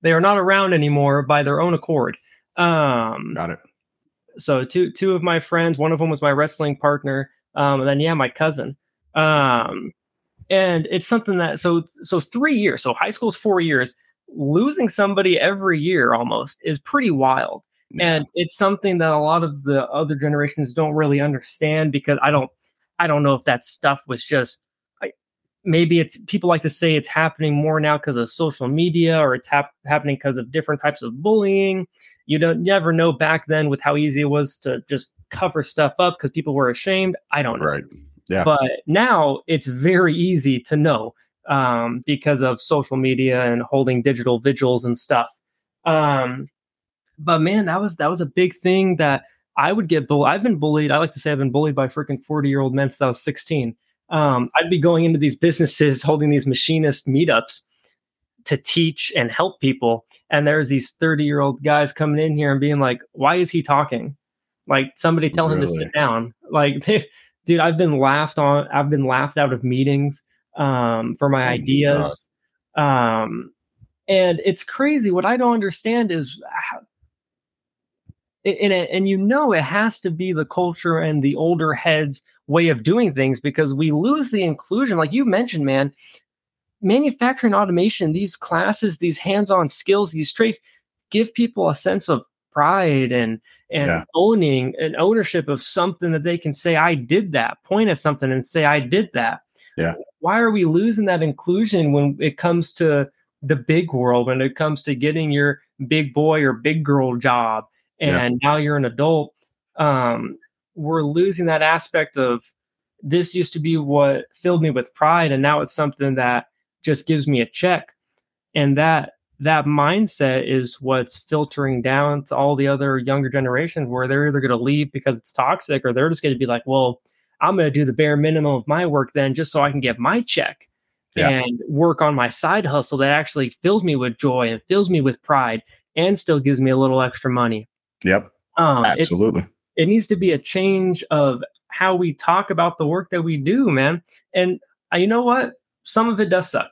they are not around anymore by their own accord. Um, Got it. So two two of my friends, one of them was my wrestling partner, um, and then yeah, my cousin. Um, and it's something that so so three years. So high school's four years. Losing somebody every year almost is pretty wild. And it's something that a lot of the other generations don't really understand because I don't I don't know if that stuff was just I, maybe it's people like to say it's happening more now because of social media or it's hap- happening because of different types of bullying. You don't never know back then with how easy it was to just cover stuff up because people were ashamed. I don't know. right. Yeah. But now it's very easy to know um, because of social media and holding digital vigils and stuff. Um, but man, that was that was a big thing that I would get bullied. I've been bullied. I like to say I've been bullied by freaking 40 year old men since I was 16. Um, I'd be going into these businesses holding these machinist meetups to teach and help people. And there's these 30 year old guys coming in here and being like, why is he talking? Like somebody tell him to sit down. Like, dude, I've been laughed on. I've been laughed out of meetings um, for my Oh my ideas. Um, and it's crazy. What I don't understand is how, and you know it has to be the culture and the older heads way of doing things because we lose the inclusion like you mentioned man manufacturing automation these classes these hands-on skills these traits give people a sense of pride and and Yeah. owning and ownership of something that they can say i did that point at something and say i did that Yeah. why are we losing that inclusion when it comes to the big world when it comes to getting your big boy or big girl job Yeah. and now you're an adult um, we're losing that aspect of this used to be what filled me with pride and now it's something that just gives me a check and that that mindset is what's filtering down to all the other younger generations where they're either going to leave because it's toxic or they're just going to be like well i'm going to do the bare minimum of my work then just so i can get my check Yeah. and work on my side hustle that actually fills me with joy and fills me with pride and still gives me a little extra money Yep. um, it, Absolutely. it needs to be a change of how we talk about the work that we do, man. And uh, you know what? Some of it does suck.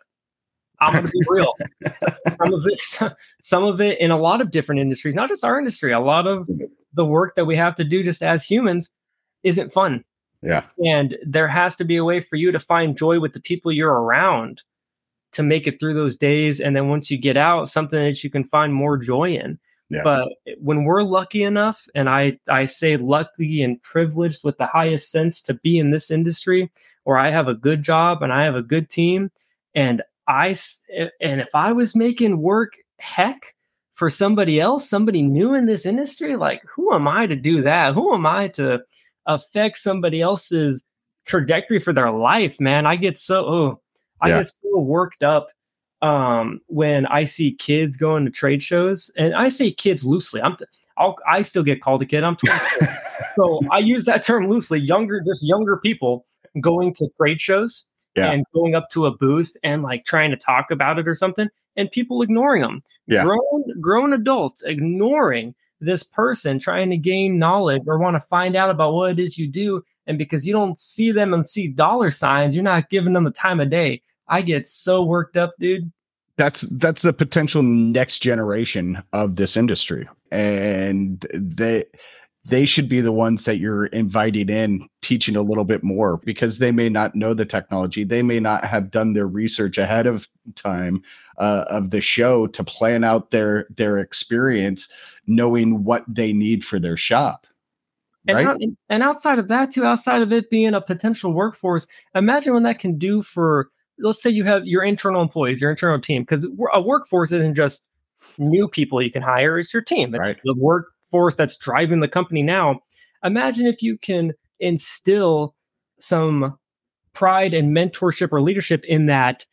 I'm going to be real. some of it, some of it in a lot of different industries, not just our industry. A lot of the work that we have to do just as humans isn't fun. yeah. And there has to be a way for you to find joy with the people you're around to make it through those days. And then once you get out, something that you can find more joy in. Yeah. But when we're lucky enough, and I, I say lucky and privileged with the highest sense to be in this industry where I have a good job and I have a good team. And I and if I was making work heck for somebody else, somebody new in this industry, like who am I to do that? Who am I to affect somebody else's trajectory for their life, man? I get so, oh, I Yeah. get so worked up um when i see kids going to trade shows and i say kids loosely i'm t- I'll, i still get called a kid i'm 24 so i use that term loosely younger just younger people going to trade shows Yeah. and going up to a booth and like trying to talk about it or something and people ignoring them Yeah. grown grown adults ignoring this person trying to gain knowledge or want to find out about what it is you do and because you don't see them and see dollar signs you're not giving them the time of day i get so worked up dude that's that's the potential next generation of this industry and they they should be the ones that you're inviting in teaching a little bit more because they may not know the technology they may not have done their research ahead of time uh, of the show to plan out their their experience knowing what they need for their shop And, right out- and outside of that, too, outside of it being a potential workforce, imagine what that can do for, let's say you have your internal employees, your internal team, because a workforce isn't just new people you can hire, it's your team. It's Right. the workforce that's driving the company now. Imagine if you can instill some pride and mentorship or leadership in that.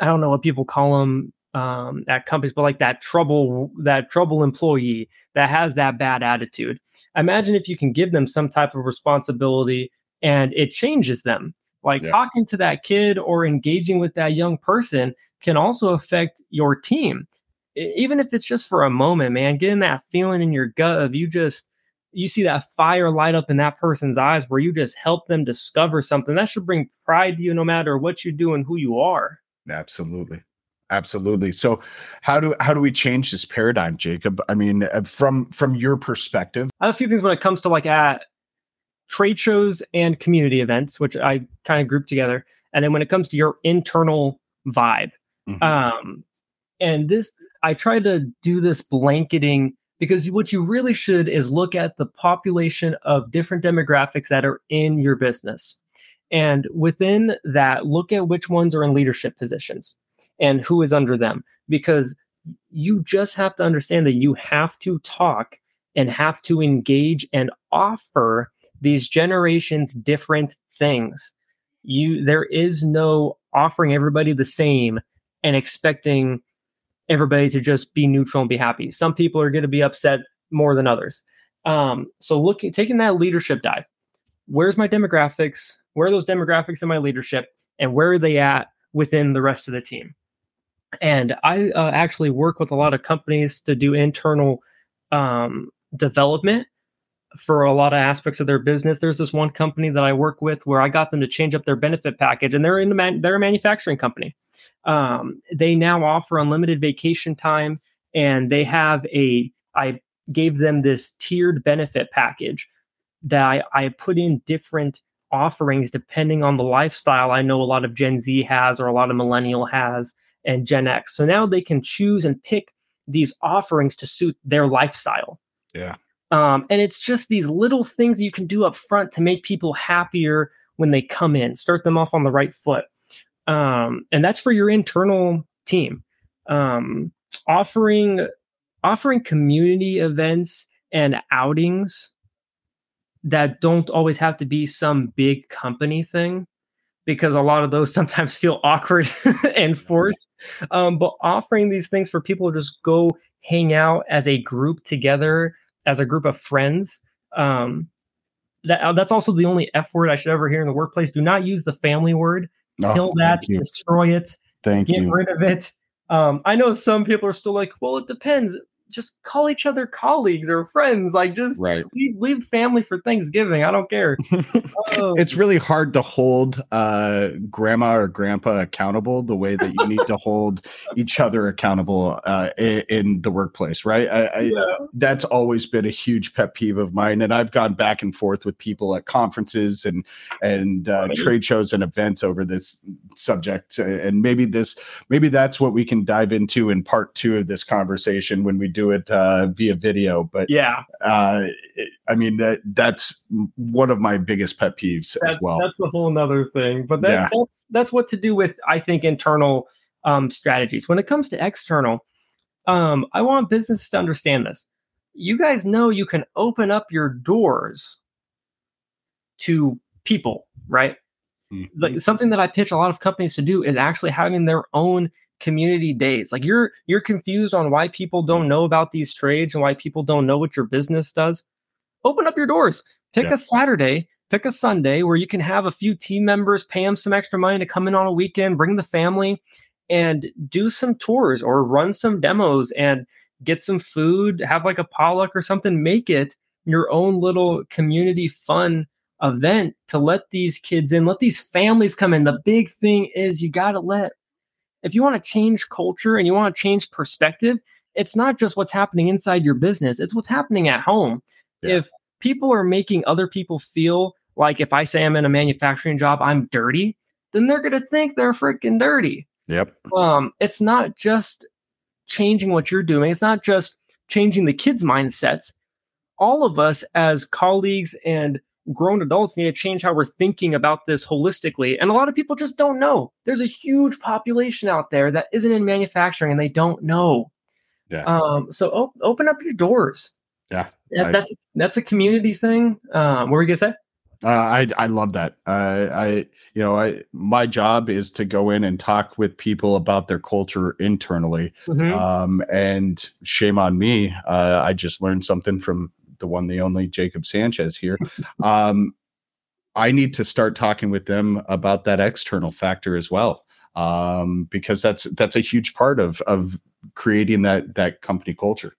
I don't know what people call them um, at companies, but like that trouble, that trouble employee that has that bad attitude imagine if you can give them some type of responsibility and it changes them like Yeah. talking to that kid or engaging with that young person can also affect your team even if it's just for a moment man getting that feeling in your gut of you just you see that fire light up in that person's eyes where you just help them discover something. That should bring pride to you no matter what you do and who you are. Absolutely. Absolutely. So how do how do we change this paradigm jacob? I mean uh, from from your perspective? I have a few things when it comes to like at trade shows and community events which i kind of group together and then when it comes to your internal vibe mm-hmm. um and this i try to do this blanketing because what you really should is look at the population of different demographics that are in your business. And within that look at which ones are in leadership positions and who is under them because you just have to understand that you have to talk and have to engage and offer these generations different things. You there is no offering everybody the same and expecting everybody to just be neutral and be happy. Some people are going to be upset more than others. Um, so looking taking that leadership dive where's my demographics? Where are those demographics in my leadership? And where are they at within the rest of the team? And I uh, actually work with a lot of companies to do internal um, development for a lot of aspects of their business. There's this one company that I work with where I got them to change up their benefit package, and they're in the man- they're a manufacturing company. Um, they now offer unlimited vacation time, and they have a I gave them this tiered benefit package that I, I put in different offerings depending on the lifestyle I know a lot of Gen Z has or a lot of millennial has and Gen X. So now they can choose and pick these offerings to suit their lifestyle. Yeah. Um, and it's just these little things you can do up front to make people happier when they come in, start them off on the right foot. Um, and that's for your internal team. Um, offering offering community events and outings that don't always have to be some big company thing because a lot of those sometimes feel awkward and forced. Um, but offering these things for people to just go hang out as a group together, as a group of friends. Um, that uh, that's also the only F word I should ever hear in the workplace. Do not use the family word. Oh, Kill that. Destroy it. Thank get you. Get rid of it. Um, I know some people are still like, well, it depends just call each other colleagues or friends. Like just right. leave, leave family for Thanksgiving. I don't care. oh. It's really hard to hold uh, grandma or grandpa accountable the way that you need to hold each other accountable uh, in, in, the workplace, right? I, I, yeah. That's always been a huge pet peeve of mine, and I've gone back and forth with people at conferences and and uh, trade shows and events over this subject. And maybe this, maybe that's what we can dive into in part two of this conversation when we do it uh, via video. But yeah, uh, I mean that that's one of my biggest pet peeves that, as well. That's a whole nother thing. But that, yeah. that's that's what to do with I think internal um, strategies. When it comes to external, um, I want businesses to understand this. You guys know you can open up your doors to people, right? Mm-hmm. Like something that I pitch a lot of companies to do is actually having their own community days. Like you're you're confused on why people don't know about these trades and why people don't know what your business does. Open up your doors. Pick yeah. a Saturday, pick a Sunday where you can have a few team members, pay them some extra money to come in on a weekend, bring the family and do some tours or run some demos and get some food, have like a potluck or something, make it your own little community fun event to let these kids in, let these families come in. The big thing is you got to let if you want to change culture and you want to change perspective, it's not just what's happening inside your business, it's what's happening at home. Yeah. If people are making other people feel like if I say I'm in a manufacturing job, I'm dirty, then they're going to think they're freaking dirty. Yep. Um, it's not just changing what you're doing, it's not just changing the kids' mindsets. All of us as colleagues and grown adults need to change how we're thinking about this holistically. And a lot of people just don't know. There's a huge population out there that isn't in manufacturing and they don't know. Yeah. Um, so op- open up your doors. Yeah. That, that's that's a community thing. Um, what were you gonna say? Uh, I I love that. Uh, I you know I my job is to go in and talk with people about their culture internally. Mm-hmm. Um, and shame on me. Uh, I just learned something from the one, the only Jacob Sanchez here. um, I need to start talking with them about that external factor as well, um, because that's that's a huge part of of creating that that company culture.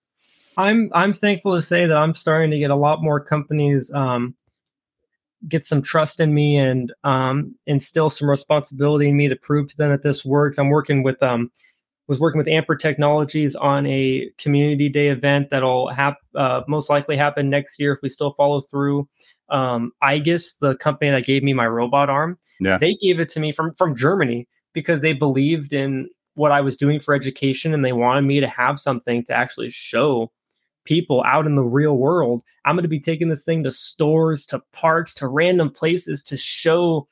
I'm I'm thankful to say that I'm starting to get a lot more companies um, get some trust in me and um, instill some responsibility in me to prove to them that this works. I'm working with um, was working with Amper Technologies on a community day event that'll hap- uh, most likely happen next year if we still follow through. Um, IGUS, the company that gave me my robot arm, Yeah. they gave it to me from from Germany because they believed in what I was doing for education and they wanted me to have something to actually show people out in the real world. I'm going to be taking this thing to stores, to parks, to random places to show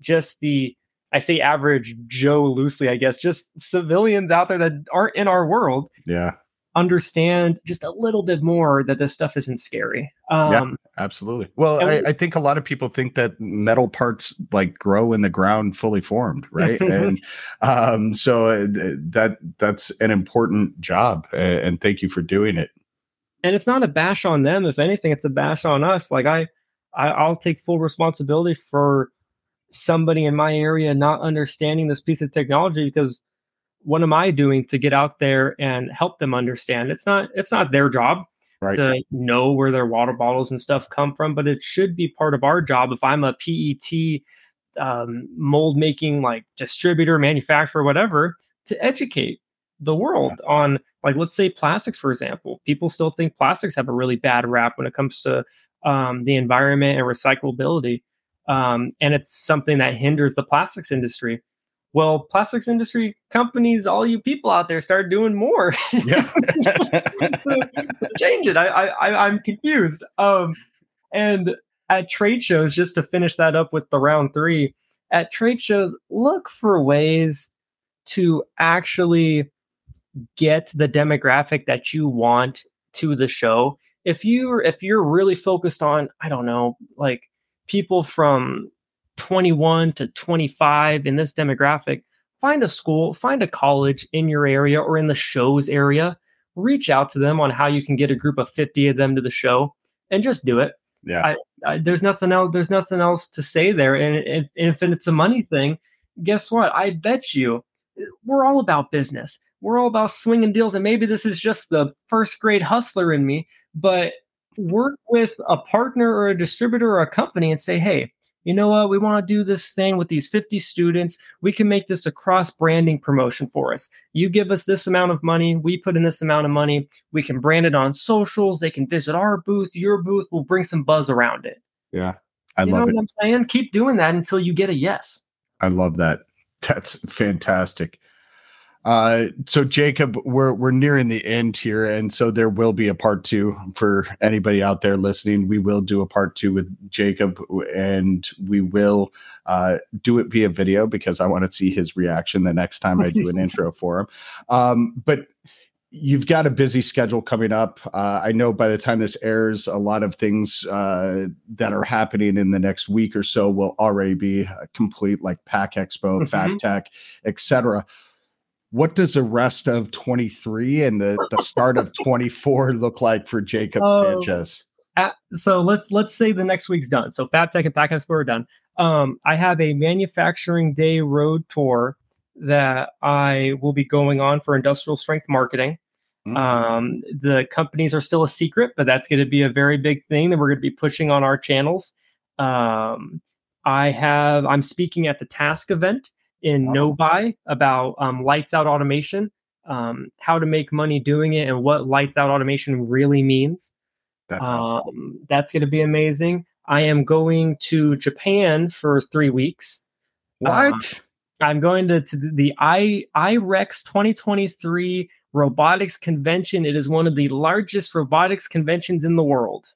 just the I say average Joe loosely, I guess, just civilians out there that aren't in our world Yeah. understand just a little bit more that this stuff isn't scary. Um, Absolutely. Well, I, we- I think a lot of people think that metal parts like grow in the ground fully formed, right? and um, so uh, that that's an important job, and thank you for doing it. and it's not a bash on them. If anything, it's a bash on us. Like I, I I'll take full responsibility for somebody in my area not understanding this piece of technology because what am I doing to get out there and help them understand? It's not it's not their job Right. to know where their water bottles and stuff come from, but it should be part of our job. If I'm a PET um, mold making like distributor, manufacturer, whatever, to educate the world on like let's say plastics for example people still think plastics have a really bad rap when it comes to um, the environment and recyclability um, and it's something that hinders the plastics industry. Well plastics industry companies all you people out there start doing more. Yeah. to change it. I, I I- i'm confused. Um and at trade shows just to finish that up with the round three at trade shows look for ways to actually get the demographic that you want to the show. If you if you're really focused on i don't know like people from 21 to 25 in this demographic find a school find a college in your area or in the show's area. Reach out to them on how you can get a group of 50 of them to the show and just do it. Yeah. I, there's nothing else there's nothing else to say there. And if, if it's a money thing guess what? I bet you we're all about business. We're all about swinging deals. And maybe this is just the first grade hustler in me but work with a partner or a distributor or a company and say hey you know what? We want to do this thing with these 50 students. We can make this a cross branding promotion for us. You give us this amount of money we put in this amount of money. We can brand it on socials. They can visit our booth. Your booth we'll bring some buzz around it. Yeah. I you love know it. what i'm saying? Keep doing that until you get a yes. I love that. That's fantastic. Uh, so Jacob, we're we're nearing the end here, and so there will be a part two for anybody out there listening. We will do a part two with Jacob, and we will uh, do it via video because I want to see his reaction the next time I do an intro for him. Um, but you've got a busy schedule coming up. Uh, I know by the time this airs, a lot of things uh, that are happening in the next week or so will already be uh, complete, like Pack Expo, Fab Mhm. Tech, etc. What does the rest of 23 and the, the start of 24 look like for Jacob Oh. Sanchez? at, so let's let's say the next week's done. So FabTech and Pack Expo are done. Um, I have a manufacturing day road tour that I will be going on for industrial strength marketing. Mm. Um, the companies are still a secret, but that's going to be a very big thing that we're going to be pushing on our channels. Um, I have I'm speaking at the Task event in. Novi about um, lights out automation, um, how to make money doing it, and what lights out automation really means. That's awesome. Um, that's going to be amazing. I am going to Japan for three weeks. What? I'm going to, to the I IREX 2023 robotics convention. It is one of the largest robotics conventions in the world.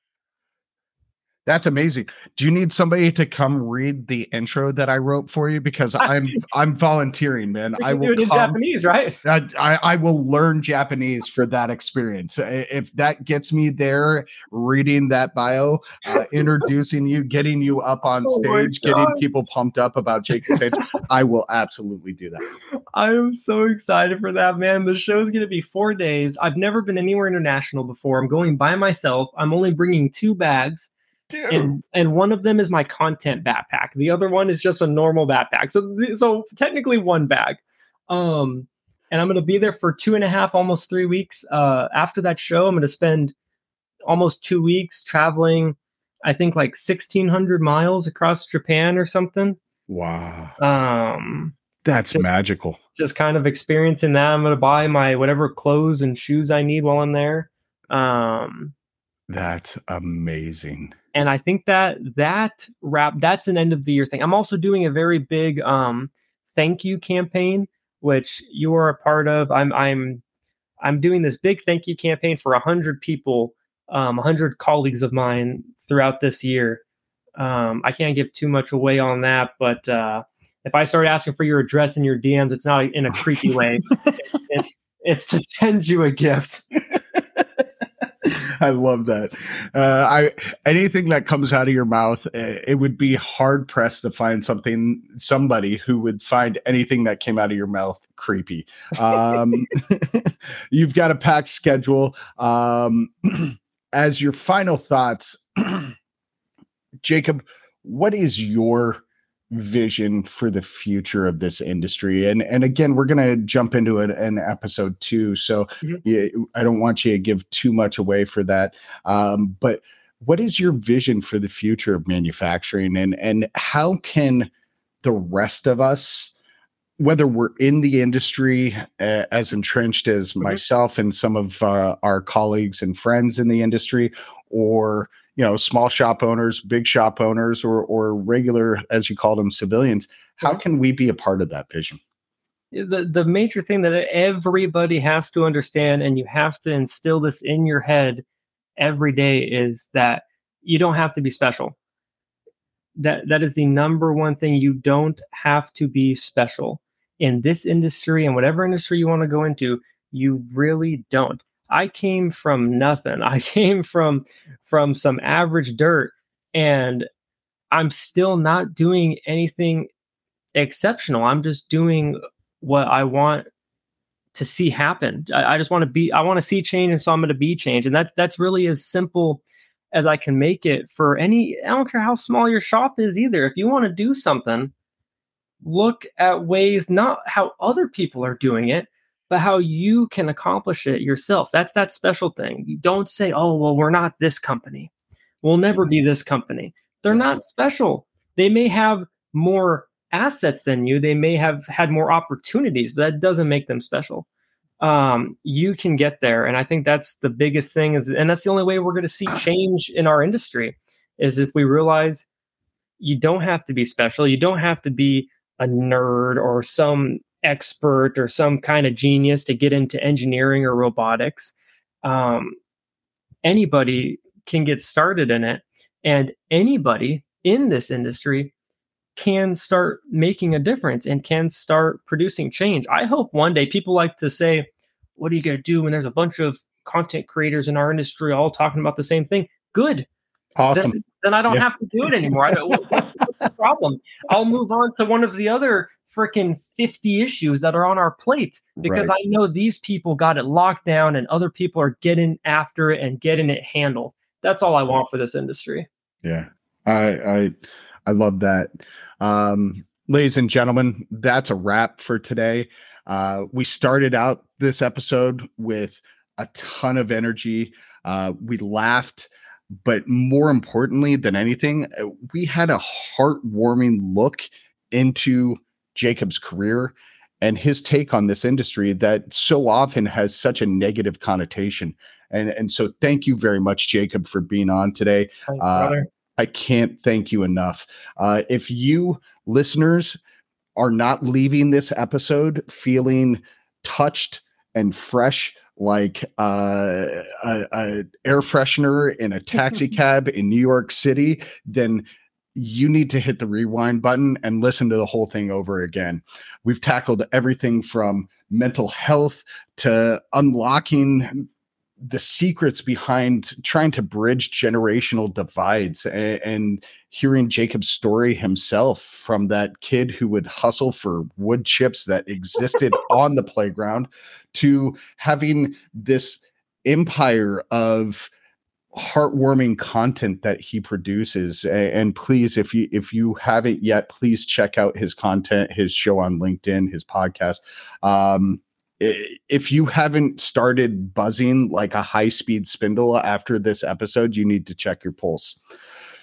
That's amazing. Do you need somebody to come read the intro that I wrote for you? Because I'm I'm volunteering, man. I can do will it in come. Japanese, right? I, I I will learn Japanese for that experience. If that gets me there, reading that bio, uh, introducing you, getting you up on Oh stage, getting people pumped up about Jacob Sage, I will absolutely do that. I am so excited for that, man. The show is going to be four days. I've never been anywhere international before. I'm going by myself. I'm only bringing two bags. And and one of them is my content backpack. The other one is just a normal backpack. So so technically one bag. Um, and I'm going to be there for two and a half, almost three weeks. Uh, after that show, I'm going to spend almost two weeks traveling. I think like 1,600 miles across Japan or something. wow. Um, That's just, magical. Just kind of experiencing that. I'm going to buy my whatever clothes and shoes I need while I'm there. Um, that's amazing. And I think that that wrap that's an end of the year thing. I'm also doing a very big um, thank you campaign, which you are a part of. I'm I'm I'm doing this big thank you campaign for hundred people, um, hundred colleagues of mine throughout this year. Um, I can't give too much away on that, but uh, if I start asking for your address in your DMs, it's not in a creepy way. it's it's to send you a gift. I love that. Uh, I anything that comes out of your mouth, eh, it would be hard pressed to find something somebody who would find anything that came out of your mouth creepy. Um, you've got a packed schedule. Um, as your final thoughts, Jacob, what is your vision for the future of this industry and and again we're going to jump into it in episode two so mm-hmm. yeah, i don't want you to give too much away for that um, but what is your vision for the future of manufacturing and and how can the rest of us whether we're in the industry uh, as entrenched as mm-hmm. myself and some of uh, our colleagues and friends in the industry or you know small shop owners big shop owners or or regular as you call them civilians how can we be a part of that vision? The the major thing that everybody has to understand and you have to instill this in your head every day is that you don't have to be special. That that is the number one thing. You don't have to be special. In this industry and whatever industry you want to go into you really don't I came from nothing. I came from from some average dirt and I'm still not doing anything exceptional. I'm just doing what I want to see happen. I, I just want to be I want to see change and so I'm going to be change. And that that's really as simple as I can make it for any I don't care how small your shop is either. If you want to do something, look at ways not how other people are doing it, but how you can accomplish it yourself. That's that special thing. You don't say, oh, well, we're not this company. We'll never be this company. They're not special. They may have more assets than you, they may have had more opportunities, but that doesn't make them special. Um, you can get there. And I think that's the biggest thing is and that's the only way we're going to see change in our industry is if we realize you don't have to be special. You don't have to be a nerd or some expert or some kind of genius to get into engineering or robotics. Um, anybody can get started in it, and anybody in this industry can start making a difference and can start producing change. I hope one day people like to say, What are you going to do when there's a bunch of content creators in our industry all talking about the same thing? Good. Awesome. Then, then I don't yeah. have to do it anymore. I don't, what, what's the problem? I'll move on to one of the other freaking 50 issues that are on our plate because right. I know these people got it locked down and other people are getting after it and getting it handled. That's all I want for this industry. Yeah. I I I love that. Um ladies and gentlemen, that's a wrap for today. Uh we started out this episode with a ton of energy. Uh we laughed but more importantly than anything, uh, we had a heartwarming look into Jacob's career and his take on this industry that so often has such a negative connotation. And and so thank you very much, Jacob, for being on today. Thanks, uh, I can't thank you enough. Uh, if you listeners are not leaving this episode feeling touched and fresh like uh, a, a air freshener in a taxi cab in New York City, then you need to hit the rewind button and listen to the whole thing over again. We've tackled everything from mental health to unlocking the secrets behind trying to bridge generational divides and, and, hearing Jacob's story himself from that kid who would hustle for wood chips that existed on the playground to having this empire of heartwarming content that he produces and please if you if you haven't yet please check out his content his show on linkedin his podcast um if you haven't started buzzing like a high speed spindle after this episode you need to check your pulse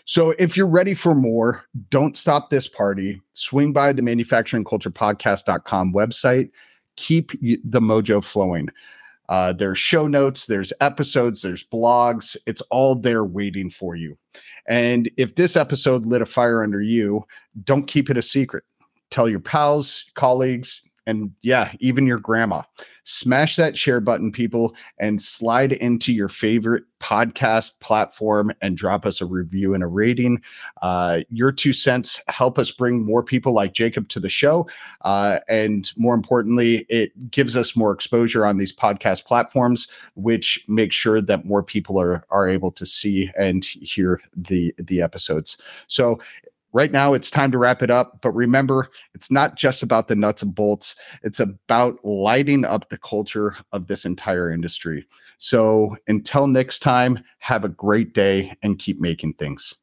So if you're ready for more, don't stop this party. Swing by the manufacturingculturepodcast.com website. Keep the mojo flowing. Uh, there's show notes, there's episodes, there's blogs. It's all there waiting for you. And if this episode lit a fire under you, don't keep it a secret. Tell your pals, colleagues, and yeah, even your grandma. Smash that share button, people, and slide into your favorite podcast platform and drop us a review and a rating. Uh, your two cents help us bring more people like Jacob to the show. Uh, and more importantly, it gives us more exposure on these podcast platforms, which makes sure that more people are, are able to see and hear the, the episodes. So right now it's time to wrap it up. But remember, it's not just about the nuts and bolts, it's about lighting up the culture of this entire industry. So until next time, have a great day and keep making things.